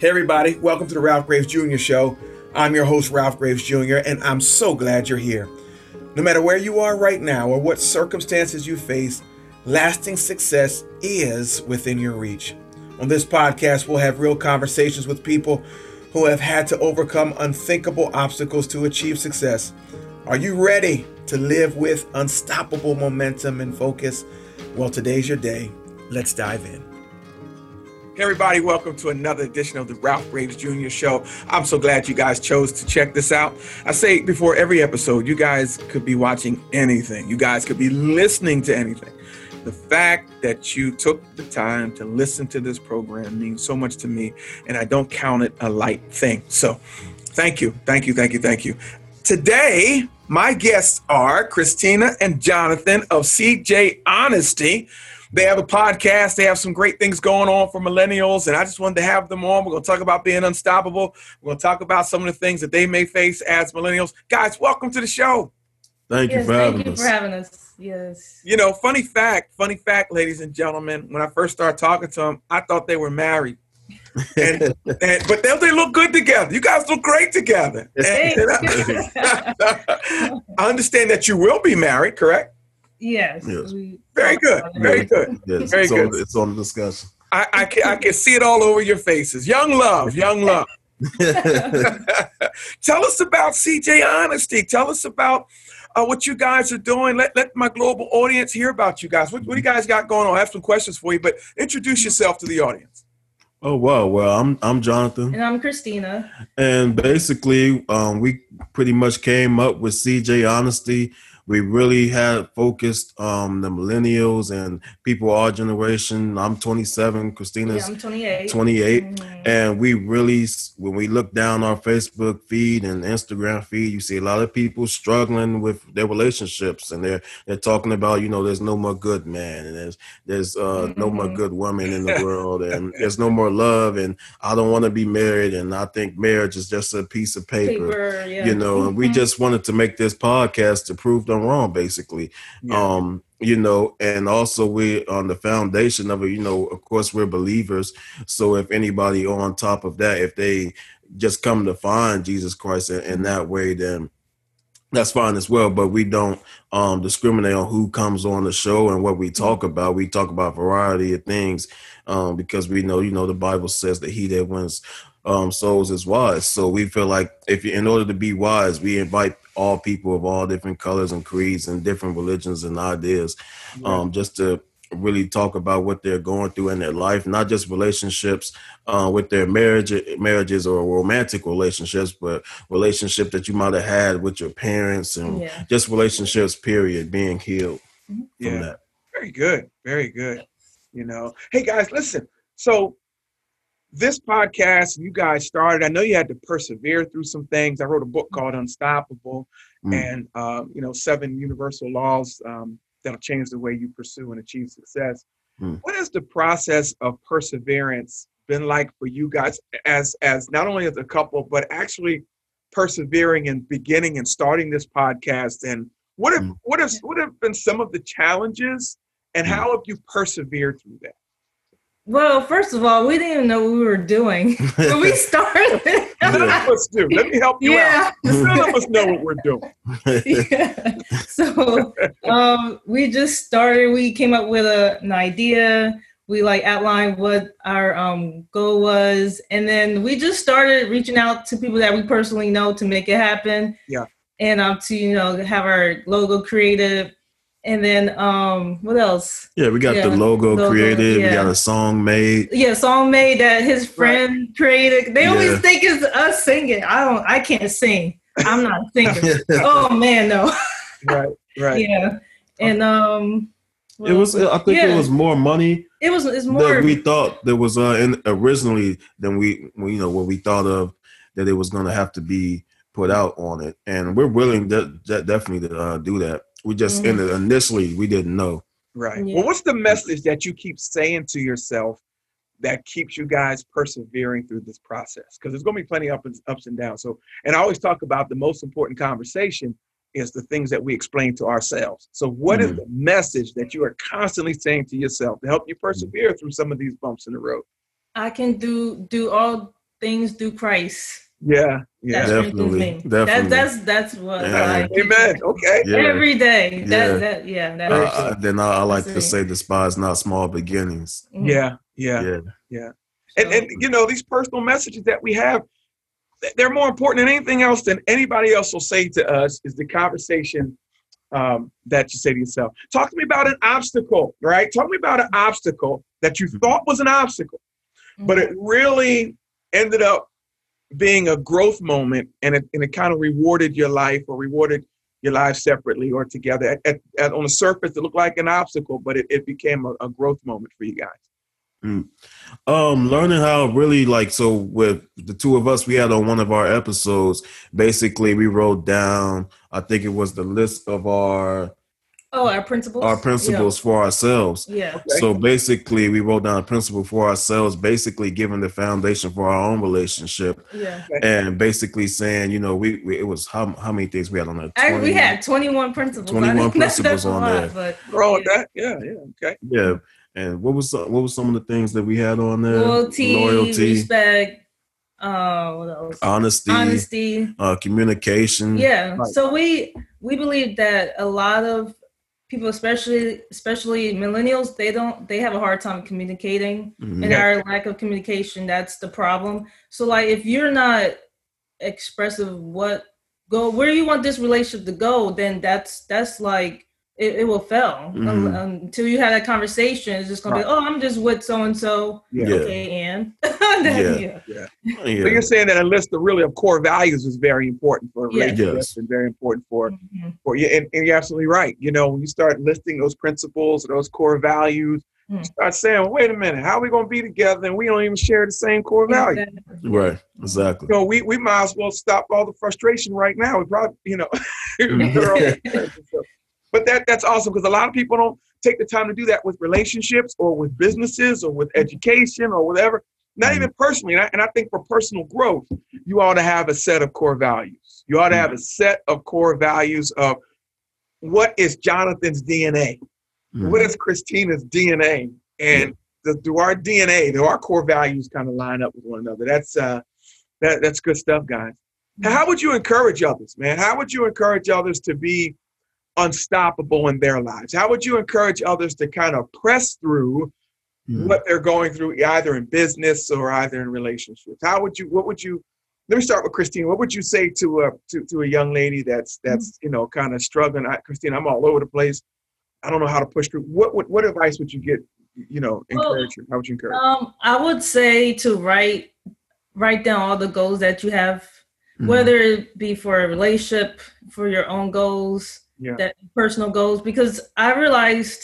Hey, everybody, welcome to the Ralph Graves Jr. Show. I'm your host, Ralph Graves Jr., and I'm so glad you're here. No matter where you are right now or what circumstances you face, lasting success is within your reach. On this podcast, we'll have real conversations with people who have had to overcome unthinkable obstacles to achieve success. Are you ready to live with unstoppable momentum and focus? Well, today's your day. Let's dive in. Everybody, welcome to another edition of the Ralph Graves Jr. Show. I'm so glad you guys chose to check this out. I say before every episode, you guys could be watching anything, you guys could be listening to anything. The fact that you took the time to listen to this program means so much to me, and I don't count it a light thing. So, thank you, thank you, thank you, thank you. Today, my guests are Christina and Jonathan of CJ Honesty. They have a podcast. They have some great things going on for millennials, and I just wanted to have them on. We're going to talk about being unstoppable. We're going to talk about some of the things that they may face as millennials. Guys, welcome to the show. Thank yes, you for thank having you us. for having us. Yes. You know, funny fact, funny fact, ladies and gentlemen, when I first started talking to them, I thought they were married. and, and but they, they look good together. You guys look great together. And- and I, I understand that you will be married, correct? Yes. Yes. we Very good. about it. Very good. Yes, Very it's, good. On, it's on the discussion. I, I can I can see it all over your faces. Young love, young love. Tell us about CJ Honesty. Tell us about uh, what you guys are doing. Let, let my global audience hear about you guys. What, what do you guys got going on? I have some questions for you, but introduce yourself to the audience. oh wow, well I'm I'm Jonathan, And I'm Christina. and basically um, we pretty much came up with CJ Honesty. We really had focused um, the millennials and people our generation. I'm 27, Yeah, Christina's I'm 28. 28. Mhm. And we really, when we look down our Facebook feed and Instagram feed, you see a lot of people struggling with their relationships, and they're they're talking about, you know, there's no more good man, and there's there's uh, no more Mhm. good woman in the world, and there's no more love, and I don't want to be married, and I think marriage is just a piece of paper, Paper, yeah. you know. And we Mhm. just wanted to make this podcast to prove them wrong, basically. Um you know and also we on the foundation of it you know of course we're believers. So if anybody on top of that if they just come to find jesus christ in, in that way then that's fine as well. But we don't um discriminate on who comes on the show and what we talk about. We talk about variety of things um because we know you know the bible says that he that wins um souls is wise. So we feel like if you in order to be wise we invite all people of all different colors and creeds and different religions and ideas um just to really talk about what they're going through in their life not just relationships uh, with their marriage marriages or romantic relationships but relationship that you might have had with your parents and Yeah. just relationships period being healed from Yeah. that Very good. Very good. You know, hey guys, listen. So this podcast you guys started. I know you had to persevere through some things. I wrote a book called Unstoppable, Mm. and um, you know, seven universal laws um, that'll change the way you pursue and achieve success. Mm. What has the process of perseverance been like for you guys, as as not only as a couple, but actually persevering and beginning and starting this podcast? And what have Mm. what have what have been some of the challenges, and Mm. how have you persevered through that? Well, first of all, we didn't even know what we were doing when we started. None of us do. Let me help you out. yeah. None of us know what we're doing. yeah. So um, we just started. We came up with a, an idea. We like outlined what our um, goal was, and then we just started reaching out to people that we personally know to make it happen. Yeah. And um, to you know have our logo created, and then um, what else? yeah we got Yeah, the logo, logo, created we got a song made Yeah, song made that his friend created. They always think it's us singing. I don't. I can't sing. I'm not singing. oh man, no. Right, right. yeah and um it was i think it was more money it was it's more that we thought there was uh in, originally than we you know what we thought of that it was going to have to be put out on it and we're willing to, de- definitely to uh, do that we just in the, initially we didn't know Right. Yeah. Well, what's the message that you keep saying to yourself that keeps you guys persevering through this process? Because there's going to be plenty of ups, ups and downs. So, and I always talk about the most important conversation is the things that we explain to ourselves. So, what is Mhm. the message that you are constantly saying to yourself to help you persevere through some of these bumps in the road? I can do do all things through Christ. Yeah, yeah, That Definitely, definitely. That's that's that's what Yeah. I amen. Okay, Yeah. every day. Yeah. That that yeah. That Uh, uh, then I, I like to That's it. say, despise not small beginnings. Mhm. yeah, yeah, Yeah, and and you know these personal messages that we have, they're more important than anything else than anybody else will say to us. Is the conversation um, that you say to yourself? Talk to me about an obstacle, right? Talk to me about an obstacle that you thought was an obstacle. but it really ended up being a growth moment and it, and it kind of rewarded your life or rewarded your life separately or together at, at, at- on the surface it looked like an obstacle but it, it became a, a growth moment for you guys um, learning how really like so with the two of us, we had on one of our episodes. Basically, we wrote down. I think it was the list of our Oh, our principles. our principles for ourselves. Yeah. Okay. So basically, we wrote down a principle for ourselves, basically giving the foundation for our own relationship, Yeah. and basically saying, you know, we, we it was how how many things we had on there. I, we had 21 principles. 21 I think principles that's a on lot, there. But Throw with that yeah yeah okay yeah. And what was some, what was some of the things that we had on there? loyalty, respect, uh, what else? honesty, Honesty. uh, communication. Yeah. Right. So we we believe that a lot of people, especially especially millennials, they don't they have a hard time communicating. Mhm. and our lack of communication that's the problem so like if you're not expressive what go where you want this relationship to go then that's that's like it, it will fail Mhm. Un- until you have that conversation it's just gonna Right. be oh i'm just with so and so yeah, Yeah. okay and Then, Yeah. yeah. Yeah. so you're saying that a list of really of core values is very important for a relationship Yes. and very important for Mhm. for you and, and you're absolutely right you know when you start listing those principles those core values you Hmm. start saying well, wait a minute how are we going to be together and we don't even share the same core values Exactly. Right. Exactly. So we, we might as well stop all the frustration right now. We probably, you know, Mhm. they're all- but that that's awesome because a lot of people don't take the time to do that with relationships or with businesses or with education or whatever. Not even personally. And I, and I think for personal growth, you ought to have a set of core values. You ought to have a set of core values of what is Jonathan's DNA? Mhm. What is Christina's DNA? And the, do our DNA, do our core values kind of line up with one another? That's uh, that that's good stuff, guys. How would you encourage others, man? How would you encourage others to be unstoppable in their lives? How would you encourage others to kind of press through Mhm. what they're going through, either in business or either in relationships? How would you? What would you? Let me start with Christine. What would you say to a to, to a young lady that's that's you know kind of struggling? I, Christine, I'm all over the place. I don't know how to push through. What what, what advice would you get? You know, encourage her. How would you encourage? um i would say to write write down all the goals that you have Mhm. whether it be for a relationship for your own goals Yeah. that personal goals because i realized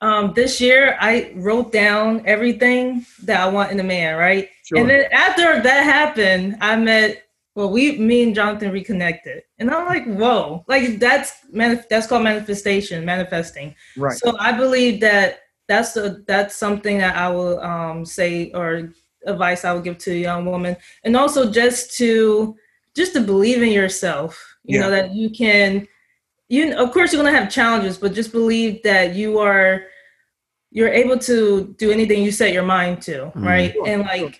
um, this year i wrote down everything that i want in a man right Sure. and then after that happened i met well we me and jonathan reconnected and i'm like whoa like that's manif- that's called manifestation manifesting right. so I believe that that's the that's something that I will um, say or advice I would give to a young woman, and also just to just to believe in yourself. You know that you can. You of course you're gonna have challenges, but just believe that you are you're able to do anything you set your mind to, Mhm. right? Sure, And like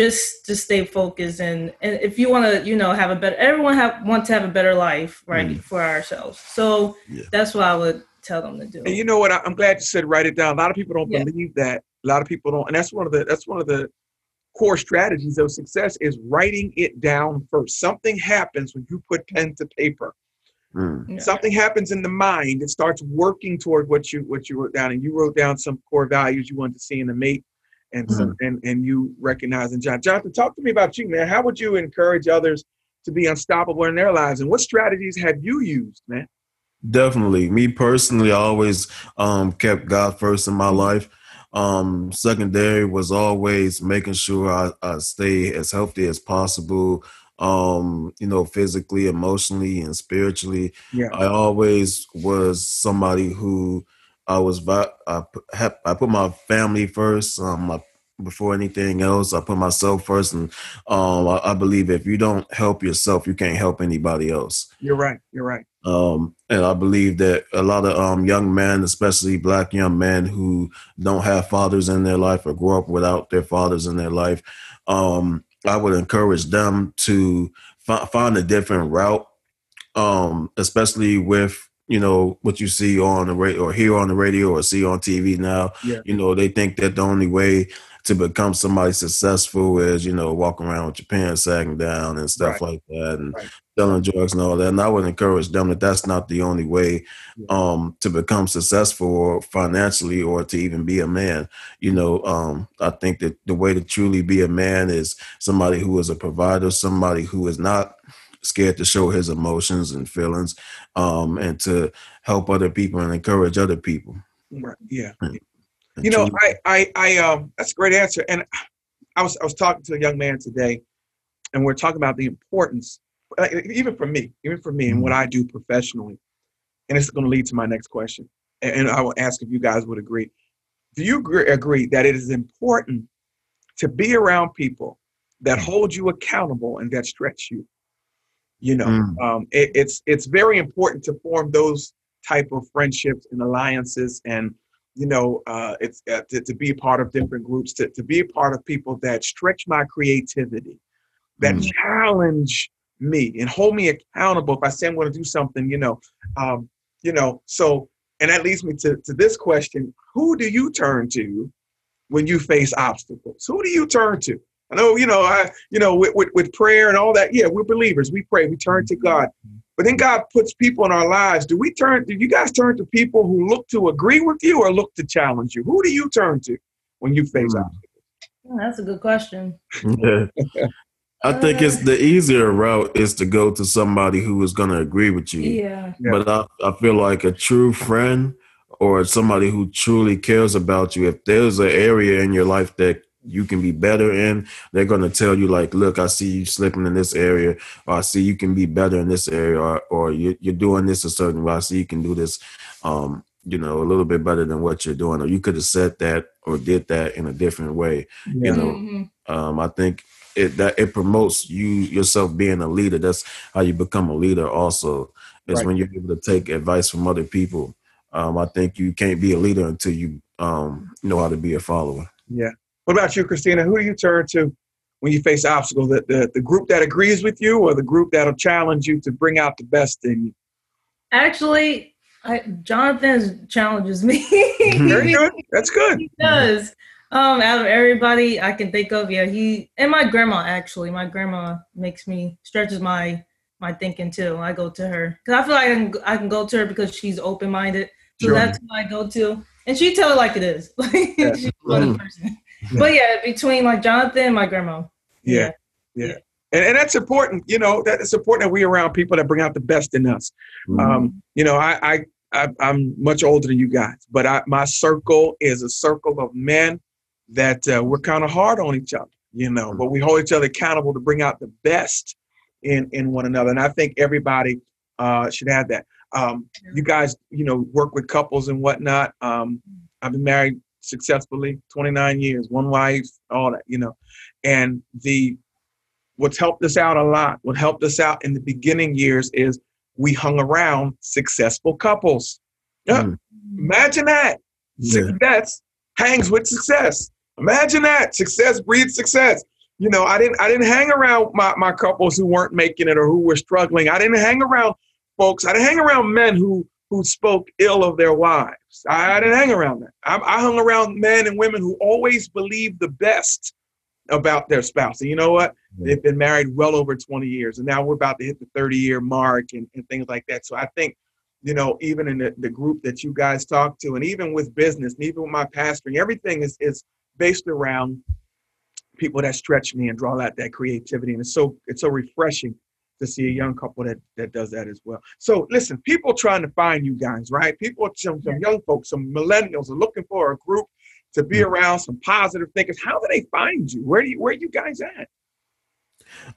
just just stay focused and and if you want to you know have a better everyone have want to have a better life right Mhm. for ourselves so Yeah. that's what i would tell them to do And you know what? I- I'm glad you said write it down. A lot of people don't Yeah. believe that. A lot of people don't, and that's one of the that's one of the core strategies of success is writing it down first. Something happens when you put pen to paper. Yeah. Something happens in the mind. It starts working toward what you what you wrote down, and you wrote down some core values you wanted to see in a mate, and some, and and you recognize in John. Jonathan, talk to me about you, man. How would you encourage others to be unstoppable in their lives, and what strategies have you used, man? Definitely. Me personally, I always um, kept God first in my life. Um, secondary was always making sure I, I stay as healthy as possible, um, you know, physically, emotionally, and spiritually. Yeah. I always was somebody who I was, I put, I put my family first. Um, I, before anything else, I put myself first, and um, I, I believe if you don't help yourself, you can't help anybody else. You're right. You're right. Um, and I believe that a lot of um, young men, especially black young men who don't have fathers in their life or grow up without their fathers in their life, um, I would encourage them to f- find a different route, um, especially with you know what you see on the radio or hear on the radio or see on TV now. Yeah. You know they think that the only way to become somebody successful is you know walking around with your pants sagging down and stuff Right. like that and Right. selling drugs and all that. And I would encourage them that that's not the only way Yeah. um, to become successful or financially or to even be a man. You know, um, I think that the way to truly be a man is somebody who is a provider, somebody who is not scared to show his emotions and feelings, um, and to help other people and encourage other people. Right. Yeah. And You know, I, I, I, um, that's a great answer. And I was, I was talking to a young man today, and we're talking about the importance, like, even for me, even for me, and what I do professionally. And it's going to lead to my next question. And, and I will ask if you guys would agree. Do you agree, agree that it is important to be around people that hold you accountable and that stretch you? You know, Mm. um, it, it's it's very important to form those type of friendships and alliances and you know, uh, it's uh, to, to be a part of different groups, to, to be a part of people that stretch my creativity, that Mm. challenge me and hold me accountable. If I say I'm going to do something, you know, um, you know, so, and that leads me to, to this question: Who do you turn to when you face obstacles? Who do you turn to? I know, you know, I, you know, with, with, with prayer and all that. Yeah, we're believers. We pray. We turn to God. But then God puts people in our lives. Do we turn? Do you guys turn to people who look to agree with you or look to challenge you? Who do you turn to when you face Mm. obstacles? Oh, that's a good question. Yeah. I think it's the easier route is to go to somebody who is going to agree with you. Yeah. Yeah. But I, I feel like a true friend or somebody who truly cares about you, if there's an area in your life that you can be better in, they're going to tell you, like, look, I see you slipping in this area, or I see you can be better in this area, or, or you, you're doing this a certain way. I see you can do this, um, you know, a little bit better than what you're doing, or you could have said that or did that in a different way. You know, Mhm. um, I think it that it promotes you yourself being a leader. That's how you become a leader. Also, is Right. when you're able to take advice from other people. Um, I think you can't be a leader until you um, know how to be a follower. Yeah. What about you, Christina? Who do you turn to when you face obstacles? The, the, the group that agrees with you or the group that'll challenge you to bring out the best in you? Actually, I, Jonathan challenges me. Very good. That's good. he does. Um, out of everybody I can think of, yeah, he and my grandma actually. My grandma makes me stretches my my thinking too. I go to her because I feel like I can I can go to her because she's open minded. So Sure. that's who I go to, and she tell it like it is. Like Yeah. she's Mm. person. But yeah, between like Jonathan and my grandma. Yeah. Yeah. And, and that's important. You know, that it's important that we're around people that bring out the best in us. Mm-hmm. Um, you know, I, I, I I'm much older than you guys, but I, my circle is a circle of men that uh, we're kind of hard on each other. You know, but we hold each other accountable to bring out the best in in one another, and I think everybody uh, should have that. Um, you guys, you know, work with couples and whatnot. Um, I've been married successfully 29 years, one wife, all that, you know, and the what's helped us out a lot, what helped us out in the beginning years is we hung around successful couples. Yeah. Mm. Imagine that. Yeah. Success hangs with success. Imagine that. Success breeds success. You know, I didn't I didn't hang around my, my couples who weren't making it or who were struggling. I didn't hang around folks. I didn't hang around men who who spoke ill of their wives. I, didn't hang around that. I, I hung around men and women who always believed the best about their spouse. And you know what? They've been married well over 20 years, and now we're about to hit the 30 year mark and, and things like that. So I think, you know, even in the, the group that you guys talk to, and even with business, and even with my pastoring, everything is is based around people that stretch me and draw out that creativity. And it's so it's so refreshing to see a young couple that that does that as well. So listen, people trying to find you guys, right? People, some, some young folks, some millennials are looking for a group to be around, some positive thinkers. How do they find you? Where do you where are you guys at?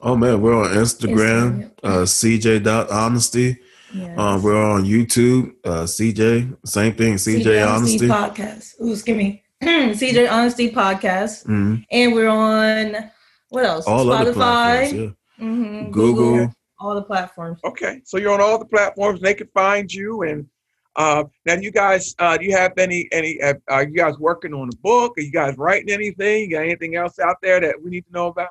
Oh man, we're on Instagram, Instagram, uh, CJ.honesty. Yes. Um, we're on YouTube, uh, CJ, same thing, CJ Honesty. podcast. Ooh, excuse me. CJ Honesty podcast, Mhm. and we're on what else? All other platforms, Spotify, yeah. mhm, Google. all the platforms. Okay, so you're on all the platforms. They can find you. And uh, now, you guys, uh, do you have any any? Uh, are you guys working on a book? Are you guys writing anything? You got anything else out there that we need to know about?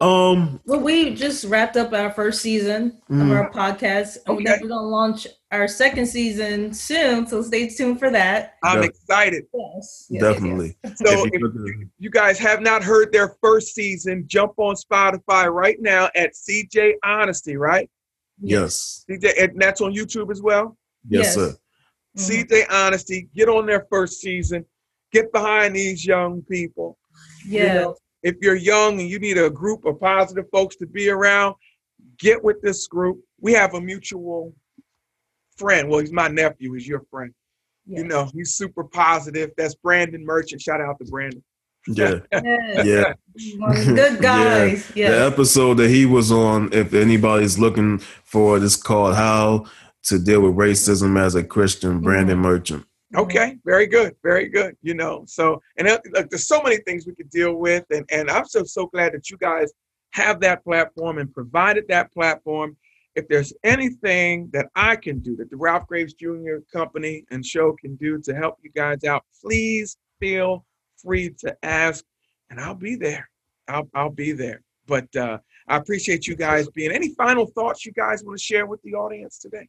Um, well, we just wrapped up our first season Mm. of our podcast, and Okay. we're gonna launch our second season soon. So stay tuned for that. I'm Yeah. excited. Yes, yes, definitely. So If if you could- you guys have not heard their first season, jump on Spotify right now at CJ Honesty, right? yes, CJ, and that's on YouTube as well. yes, Yes. sir. Mhm. CJ Honesty, get on their first season. Get behind these young people. You Yeah. know, if you're young and you need a group of positive folks to be around, get with this group. We have a mutual friend. Well, he's my nephew. He's your friend. yeah. You know, he's super positive. That's Brandon Merchant. Shout out to Brandon. Yeah, yeah. One of the Good guys. The Yeah. episode that he was on, if anybody's looking for it, is called "How to Deal with Racism as a Christian." Brandon Merchant. Okay, very good, very good. You know, so and uh, look, there's so many things we could deal with, and and I'm so so glad that you guys have that platform and provided that platform. If there's anything that I can do, that the Ralph Graves Jr. Company and show can do to help you guys out, please feel free to ask, and I'll be there. I'll I'll be there. But uh, I appreciate you guys being. Any final thoughts you guys want to share with the audience today?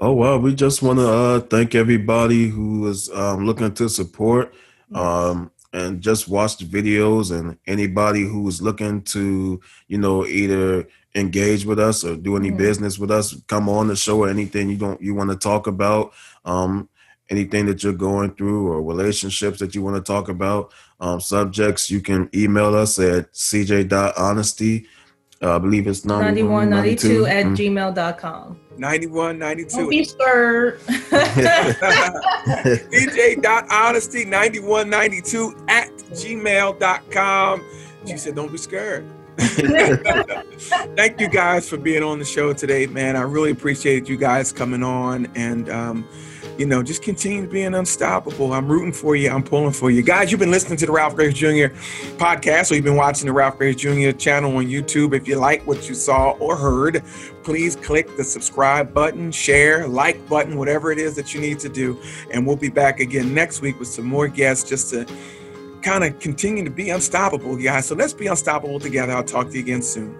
Oh well, we just want to uh, thank everybody who is um, looking to support um, and just watch the videos, and anybody who's looking to, you know, either engage with us or do any Mhm. business with us, come on the show or anything you don't you want to talk about, um, anything that you're going through or relationships that you want to talk about, um, subjects, you can email us at cj.honesty. Uh, I believe it's 9192 at Mm. gmail.com. 91, 92. Don't be scared. CJ.honesty9192 at gmail.com. She said, don't be scared. Thank you guys for being on the show today, man. I really appreciate you guys coming on and, um, you know, just continue being unstoppable. I'm rooting for you. I'm pulling for you. Guys, you've been listening to the Ralph Graves Jr. podcast, or you've been watching the Ralph Graves Jr. channel on YouTube. If you like what you saw or heard, please click the subscribe button, share, like button, whatever it is that you need to do. And we'll be back again next week with some more guests just to kind of continue to be unstoppable, guys. So let's be unstoppable together. I'll talk to you again soon.